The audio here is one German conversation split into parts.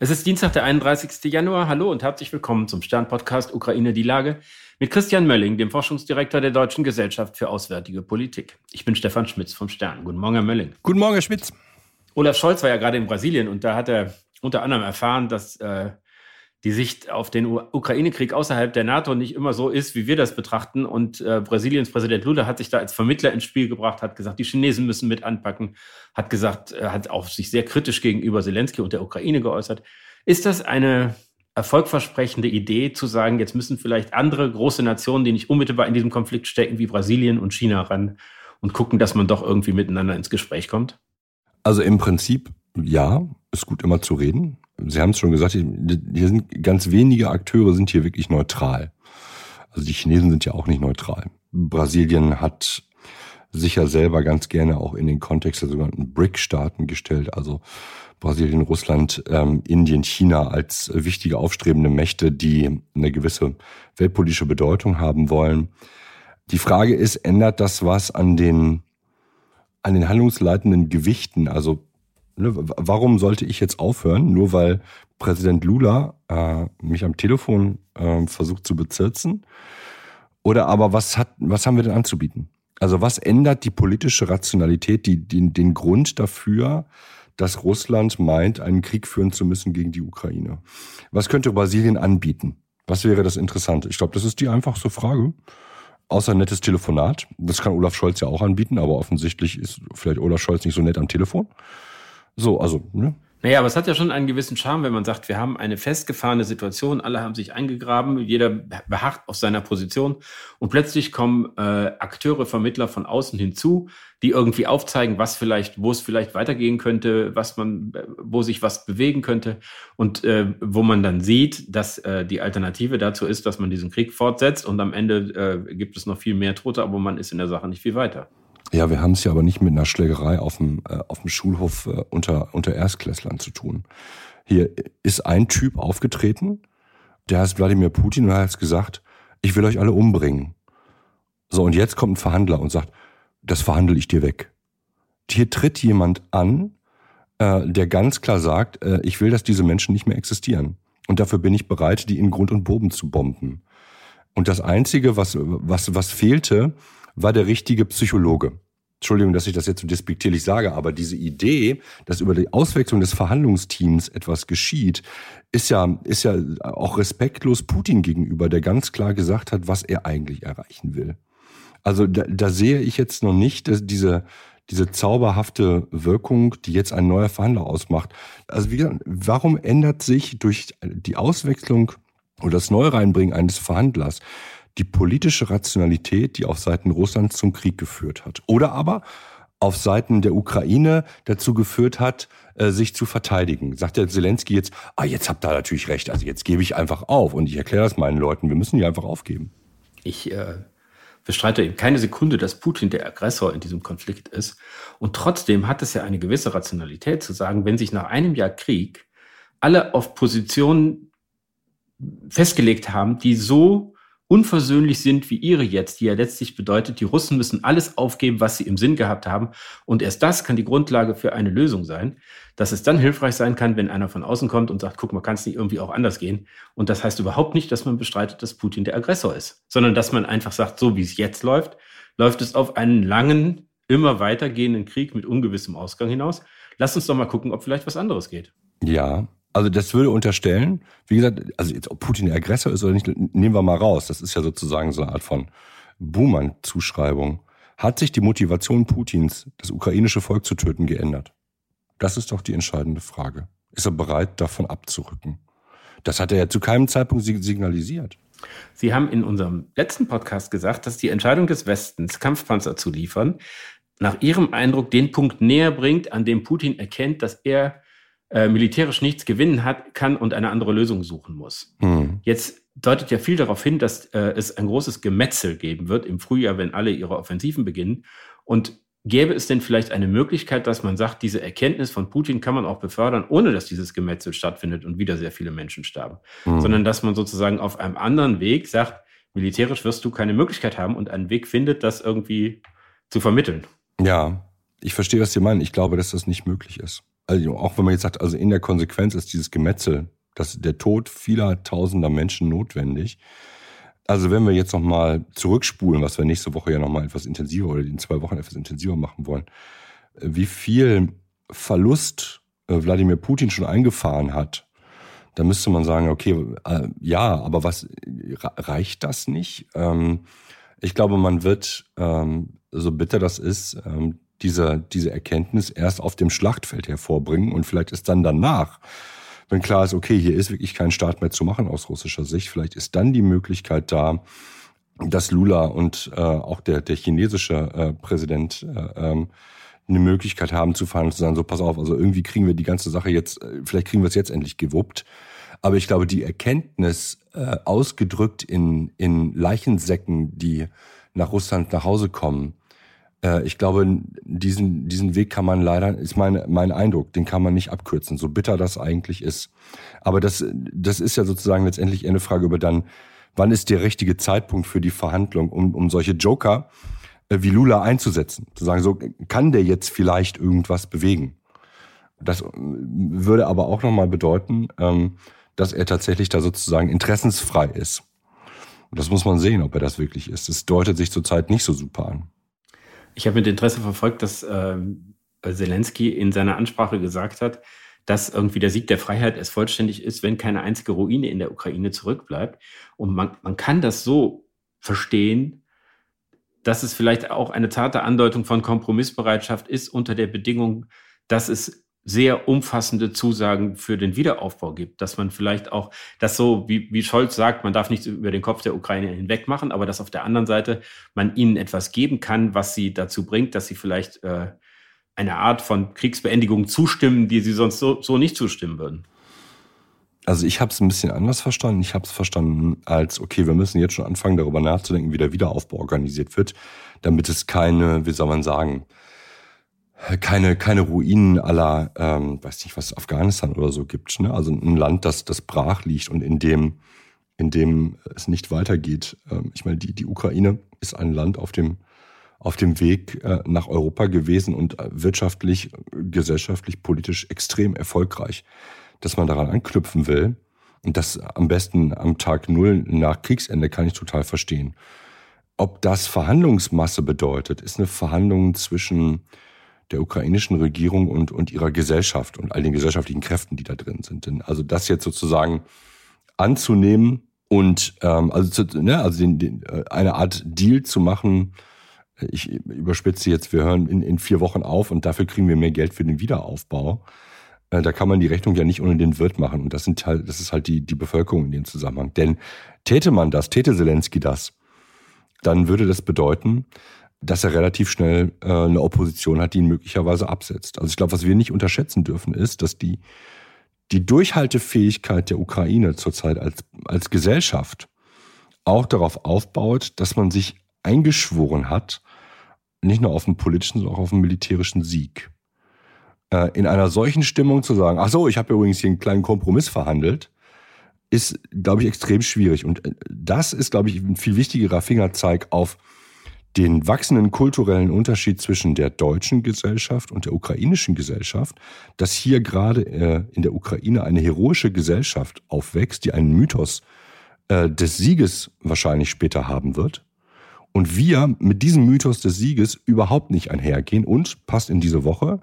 Es ist Dienstag, der 31. Januar. Hallo und herzlich willkommen zum Stern-Podcast Ukraine die Lage mit Christian Mölling, dem Forschungsdirektor der Deutschen Gesellschaft für Auswärtige Politik. Ich bin Stefan Schmitz vom Stern. Guten Morgen, Herr Mölling. Guten Morgen, Herr Schmitz. Olaf Scholz war ja gerade in Brasilien und da hat er unter anderem erfahren, dass äh, die Sicht auf den Ukraine-Krieg außerhalb der NATO nicht immer so ist, wie wir das betrachten. Und äh, Brasiliens Präsident Lula hat sich da als Vermittler ins Spiel gebracht, hat gesagt, die Chinesen müssen mit anpacken, hat gesagt, er hat auch sich sehr kritisch gegenüber Zelensky und der Ukraine geäußert. Ist das eine erfolgversprechende Idee, zu sagen, jetzt müssen vielleicht andere große Nationen, die nicht unmittelbar in diesem Konflikt stecken, wie Brasilien und China ran und gucken, dass man doch irgendwie miteinander ins Gespräch kommt? Also im Prinzip ja, ist gut immer zu reden. Sie haben es schon gesagt, hier sind ganz wenige Akteure sind hier wirklich neutral. Also die Chinesen sind ja auch nicht neutral. Brasilien hat sich ja selber ganz gerne auch in den Kontext der sogenannten BRIC-Staaten gestellt, also Brasilien, Russland, ähm, Indien, China als wichtige aufstrebende Mächte, die eine gewisse weltpolitische Bedeutung haben wollen. Die Frage ist, ändert das was an den, an den handlungsleitenden Gewichten? Also Ne, warum sollte ich jetzt aufhören, nur weil Präsident Lula äh, mich am Telefon äh, versucht zu bezirzen? Oder aber was hat, was haben wir denn anzubieten? Also was ändert die politische Rationalität, die, die, den Grund dafür, dass Russland meint, einen Krieg führen zu müssen gegen die Ukraine? Was könnte Brasilien anbieten? Was wäre das Interessante? Ich glaube, das ist die einfachste Frage. Außer ein nettes Telefonat. Das kann Olaf Scholz ja auch anbieten, aber offensichtlich ist vielleicht Olaf Scholz nicht so nett am Telefon. So, also, ne? Naja, aber es hat ja schon einen gewissen Charme, wenn man sagt, wir haben eine festgefahrene Situation, alle haben sich eingegraben, jeder beharrt auf seiner Position und plötzlich kommen äh, Akteure, Vermittler von außen hinzu, die irgendwie aufzeigen, was vielleicht, wo es vielleicht weitergehen könnte, was man, wo sich was bewegen könnte und äh, wo man dann sieht, dass äh, die Alternative dazu ist, dass man diesen Krieg fortsetzt und am Ende äh, gibt es noch viel mehr Tote, aber man ist in der Sache nicht viel weiter. Ja, wir haben es ja aber nicht mit einer Schlägerei auf dem, äh, auf dem Schulhof äh, unter, unter Erstklässlern zu tun. Hier ist ein Typ aufgetreten, der heißt Wladimir Putin und er hat gesagt, ich will euch alle umbringen. So, und jetzt kommt ein Verhandler und sagt, das verhandle ich dir weg. Hier tritt jemand an, äh, der ganz klar sagt, äh, ich will, dass diese Menschen nicht mehr existieren. Und dafür bin ich bereit, die in Grund und Boden zu bomben. Und das Einzige, was, was, was fehlte, war der richtige Psychologe. Entschuldigung, dass ich das jetzt so despektierlich sage, aber diese Idee, dass über die Auswechslung des Verhandlungsteams etwas geschieht, ist ja, ist ja auch respektlos Putin gegenüber, der ganz klar gesagt hat, was er eigentlich erreichen will. Also da, da sehe ich jetzt noch nicht dass diese, diese zauberhafte Wirkung, die jetzt ein neuer Verhandler ausmacht. Also wie gesagt, warum ändert sich durch die Auswechslung oder das Neureinbringen eines Verhandlers die politische Rationalität, die auf Seiten Russlands zum Krieg geführt hat. Oder aber auf Seiten der Ukraine dazu geführt hat, äh, sich zu verteidigen. Sagt der Zelensky jetzt, ah, jetzt habt ihr natürlich recht, also jetzt gebe ich einfach auf. Und ich erkläre das meinen Leuten, wir müssen die einfach aufgeben. Ich äh, bestreite eben keine Sekunde, dass Putin der Aggressor in diesem Konflikt ist. Und trotzdem hat es ja eine gewisse Rationalität zu sagen, wenn sich nach einem Jahr Krieg alle auf Positionen festgelegt haben, die so unversöhnlich sind wie ihre jetzt, die ja letztlich bedeutet, die Russen müssen alles aufgeben, was sie im Sinn gehabt haben. Und erst das kann die Grundlage für eine Lösung sein, dass es dann hilfreich sein kann, wenn einer von außen kommt und sagt, guck mal, kann es nicht irgendwie auch anders gehen. Und das heißt überhaupt nicht, dass man bestreitet, dass Putin der Aggressor ist, sondern dass man einfach sagt, so wie es jetzt läuft, läuft es auf einen langen, immer weitergehenden Krieg mit ungewissem Ausgang hinaus. Lass uns doch mal gucken, ob vielleicht was anderes geht. Ja, also das würde unterstellen, wie gesagt, also jetzt ob Putin der Aggressor ist oder nicht, nehmen wir mal raus. Das ist ja sozusagen so eine Art von Buhmann-Zuschreibung. Hat sich die Motivation Putins, das ukrainische Volk zu töten, geändert? Das ist doch die entscheidende Frage. Ist er bereit, davon abzurücken? Das hat er ja zu keinem Zeitpunkt signalisiert. Sie haben in unserem letzten Podcast gesagt, dass die Entscheidung des Westens, Kampfpanzer zu liefern, nach Ihrem Eindruck den Punkt näher bringt, an dem Putin erkennt, dass er äh, militärisch nichts gewinnen hat, kann und eine andere Lösung suchen muss. Hm. Jetzt deutet ja viel darauf hin, dass äh, es ein großes Gemetzel geben wird im Frühjahr, wenn alle ihre Offensiven beginnen. Und gäbe es denn vielleicht eine Möglichkeit, dass man sagt, diese Erkenntnis von Putin kann man auch befördern, ohne dass dieses Gemetzel stattfindet und wieder sehr viele Menschen sterben, hm. sondern dass man sozusagen auf einem anderen Weg sagt, militärisch wirst du keine Möglichkeit haben und einen Weg findet, das irgendwie zu vermitteln. Ja, ich verstehe, was Sie meinen. Ich glaube, dass das nicht möglich ist. Also auch wenn man jetzt sagt, also in der Konsequenz ist dieses Gemetzel, dass der Tod vieler tausender Menschen notwendig. Also wenn wir jetzt nochmal zurückspulen, was wir nächste Woche ja nochmal etwas intensiver oder in zwei Wochen etwas intensiver machen wollen, wie viel Verlust äh, Wladimir Putin schon eingefahren hat, da müsste man sagen, okay, äh, ja, aber was reicht das nicht? Ähm, ich glaube, man wird, ähm, so bitter das ist, ähm, diese, diese Erkenntnis erst auf dem Schlachtfeld hervorbringen und vielleicht ist dann danach, wenn klar ist, okay, hier ist wirklich kein Staat mehr zu machen aus russischer Sicht, vielleicht ist dann die Möglichkeit da, dass Lula und äh, auch der, der chinesische äh, Präsident äh, ähm, eine Möglichkeit haben zu fahren und zu sagen, so pass auf, also irgendwie kriegen wir die ganze Sache jetzt, äh, vielleicht kriegen wir es jetzt endlich gewuppt. Aber ich glaube, die Erkenntnis, äh, ausgedrückt in, in Leichensäcken, die nach Russland nach Hause kommen, äh, ich glaube, diesen, diesen Weg kann man leider, ist mein, mein Eindruck, den kann man nicht abkürzen, so bitter das eigentlich ist. Aber das, das ist ja sozusagen letztendlich eine Frage über dann, wann ist der richtige Zeitpunkt für die Verhandlung, um, um solche Joker äh, wie Lula einzusetzen. Zu sagen, so kann der jetzt vielleicht irgendwas bewegen. Das äh, würde aber auch nochmal bedeuten, ähm, dass er tatsächlich da sozusagen interessensfrei ist. Und das muss man sehen, ob er das wirklich ist. Es deutet sich zurzeit nicht so super an. Ich habe mit Interesse verfolgt, dass äh, Zelensky in seiner Ansprache gesagt hat, dass irgendwie der Sieg der Freiheit erst vollständig ist, wenn keine einzige Ruine in der Ukraine zurückbleibt. Und man, man kann das so verstehen, dass es vielleicht auch eine zarte Andeutung von Kompromissbereitschaft ist unter der Bedingung, dass es sehr umfassende Zusagen für den Wiederaufbau gibt, dass man vielleicht auch das so, wie, wie Scholz sagt, man darf nichts über den Kopf der Ukraine hinweg machen, aber dass auf der anderen Seite man ihnen etwas geben kann, was sie dazu bringt, dass sie vielleicht äh, eine Art von Kriegsbeendigung zustimmen, die sie sonst so, so nicht zustimmen würden. Also ich habe es ein bisschen anders verstanden. Ich habe es verstanden als, okay, wir müssen jetzt schon anfangen, darüber nachzudenken, wie der Wiederaufbau organisiert wird, damit es keine, wie soll man sagen, keine, keine Ruinen aller, ähm, weiß nicht, was Afghanistan oder so gibt. Ne? Also ein Land, das, das brach liegt und in dem, in dem es nicht weitergeht. Ähm, ich meine, die, die Ukraine ist ein Land auf dem, auf dem Weg äh, nach Europa gewesen und äh, wirtschaftlich, gesellschaftlich, politisch extrem erfolgreich dass man daran anknüpfen will. Und das am besten am Tag Null nach Kriegsende kann ich total verstehen. Ob das Verhandlungsmasse bedeutet, ist eine Verhandlung zwischen der ukrainischen Regierung und, und ihrer Gesellschaft und all den gesellschaftlichen Kräften, die da drin sind. Denn also das jetzt sozusagen anzunehmen und ähm, also, zu, ne, also den, den, äh, eine Art Deal zu machen, ich überspitze jetzt, wir hören in, in vier Wochen auf und dafür kriegen wir mehr Geld für den Wiederaufbau. Äh, da kann man die Rechnung ja nicht ohne den Wirt machen. Und das sind halt, das ist halt die, die Bevölkerung in dem Zusammenhang. Denn täte man das, täte Zelensky das, dann würde das bedeuten, dass er relativ schnell äh, eine Opposition hat, die ihn möglicherweise absetzt. Also ich glaube, was wir nicht unterschätzen dürfen, ist, dass die, die Durchhaltefähigkeit der Ukraine zurzeit als, als Gesellschaft auch darauf aufbaut, dass man sich eingeschworen hat, nicht nur auf einen politischen, sondern auch auf einen militärischen Sieg äh, in einer solchen Stimmung zu sagen, ach so, ich habe übrigens hier einen kleinen Kompromiss verhandelt, ist, glaube ich, extrem schwierig. Und äh, das ist, glaube ich, ein viel wichtigerer Fingerzeig auf den wachsenden kulturellen Unterschied zwischen der deutschen Gesellschaft und der ukrainischen Gesellschaft, dass hier gerade äh, in der Ukraine eine heroische Gesellschaft aufwächst, die einen Mythos äh, des Sieges wahrscheinlich später haben wird. Und wir mit diesem Mythos des Sieges überhaupt nicht einhergehen und passt in diese Woche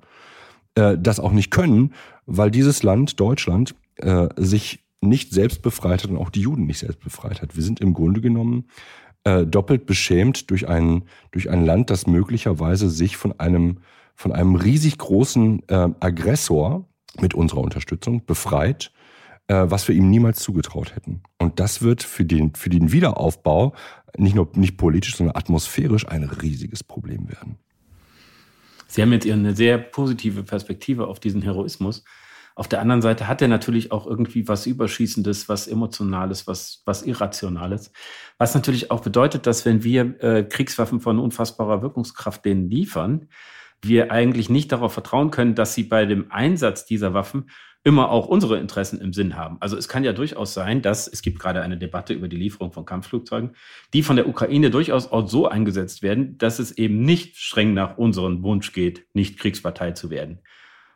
äh, das auch nicht können, weil dieses Land, Deutschland, sich nicht selbst befreit hat und auch die Juden nicht selbst befreit hat. Wir sind im Grunde genommen äh, doppelt beschämt durch ein, durch ein Land, das möglicherweise sich von einem, von einem riesig großen äh, Aggressor mit unserer Unterstützung befreit, äh, was wir ihm niemals zugetraut hätten. Und das wird für den, für den Wiederaufbau nicht nur nicht politisch, sondern atmosphärisch ein riesiges Problem werden. Sie haben jetzt eine sehr positive Perspektive auf diesen Heroismus. Auf der anderen Seite hat er natürlich auch irgendwie was Überschießendes, was Emotionales, was, was Irrationales. Was natürlich auch bedeutet, dass wenn wir äh, Kriegswaffen von unfassbarer Wirkungskraft denen liefern, wir eigentlich nicht darauf vertrauen können, dass sie bei dem Einsatz dieser Waffen immer auch unsere Interessen im Sinn haben. Also es kann ja durchaus sein, dass es gibt gerade eine Debatte über die Lieferung von Kampfflugzeugen, die von der Ukraine durchaus auch so eingesetzt werden, dass es eben nicht streng nach unserem Wunsch geht, nicht Kriegspartei zu werden.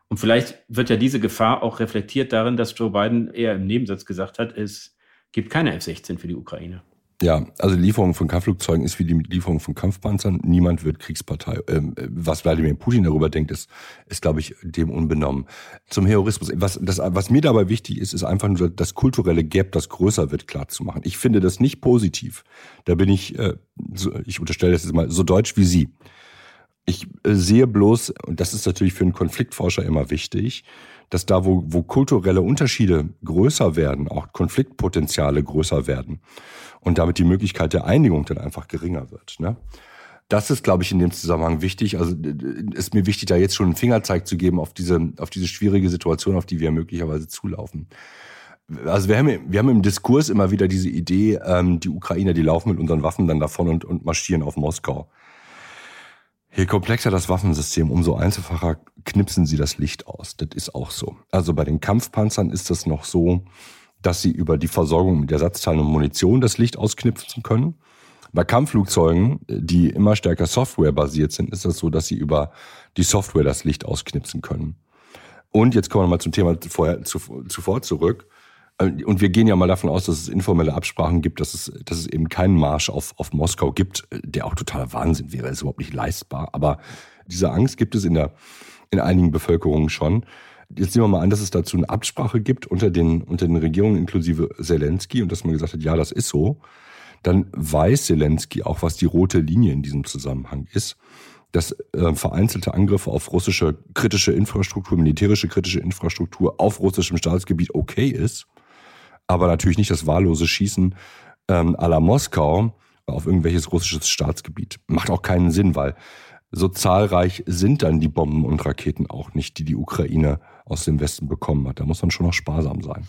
Und vielleicht wird ja diese Gefahr auch reflektiert darin, dass Joe Biden eher im Nebensatz gesagt hat, es gibt keine F-16 für die Ukraine. Ja, also die Lieferung von Kampfflugzeugen ist wie die Lieferung von Kampfpanzern. Niemand wird Kriegspartei. Ähm, was Wladimir Putin darüber denkt, ist, ist glaube ich, dem unbenommen. Zum Heroismus. Was, das, was mir dabei wichtig ist, ist einfach nur das kulturelle Gap, das größer wird, klar zu machen. Ich finde das nicht positiv. Da bin ich, äh, ich unterstelle das jetzt mal, so deutsch wie Sie. Ich äh, sehe bloß, und das ist natürlich für einen Konfliktforscher immer wichtig, dass da, wo, wo kulturelle Unterschiede größer werden, auch Konfliktpotenziale größer werden und damit die Möglichkeit der Einigung dann einfach geringer wird. Ne? Das ist, glaube ich, in dem Zusammenhang wichtig. Also ist mir wichtig, da jetzt schon einen Fingerzeig zu geben auf diese, auf diese schwierige Situation, auf die wir möglicherweise zulaufen. Also wir haben, wir haben im Diskurs immer wieder diese Idee, ähm, die Ukrainer, die laufen mit unseren Waffen dann davon und, und marschieren auf Moskau. Je komplexer das Waffensystem, umso einfacher knipsen sie das Licht aus. Das ist auch so. Also bei den Kampfpanzern ist das noch so, dass sie über die Versorgung mit Ersatzteilen und Munition das Licht ausknipsen können. Bei Kampfflugzeugen, die immer stärker softwarebasiert sind, ist das so, dass sie über die Software das Licht ausknipsen können. Und jetzt kommen wir mal zum Thema vorher, zuvor zurück. Äh, und wir gehen ja mal davon aus, dass es informelle Absprachen gibt, dass es, dass es eben keinen Marsch auf, auf Moskau gibt, der auch totaler Wahnsinn wäre, ist überhaupt nicht leistbar. Aber diese Angst gibt es in der, in einigen Bevölkerungen schon. Jetzt nehmen wir mal an, dass es dazu eine Absprache gibt unter den, unter den Regierungen inklusive Zelensky und dass man gesagt hat, ja, das ist so. Dann weiß Zelensky auch, was die rote Linie in diesem Zusammenhang ist dass äh, vereinzelte Angriffe auf russische kritische Infrastruktur, militärische kritische Infrastruktur auf russischem Staatsgebiet okay ist aber natürlich nicht das wahllose Schießen ähm, à la Moskau auf irgendwelches russisches Staatsgebiet. Macht auch keinen Sinn, weil so zahlreich sind dann die Bomben und Raketen auch nicht, die die Ukraine aus dem Westen bekommen hat. Da muss man schon noch sparsam sein.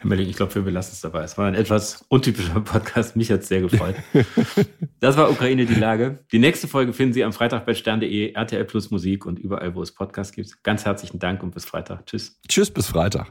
Herr Melling, ich glaube, wir belassen es dabei. Es war ein etwas untypischer Podcast. Mich hat es sehr gefreut. das war Ukraine die Lage. Die nächste Folge finden Sie am Freitag bei stern.de, RTL Plus Musik und überall, wo es Podcasts gibt. Ganz herzlichen Dank und bis Freitag. Tschüss. Tschüss, bis Freitag.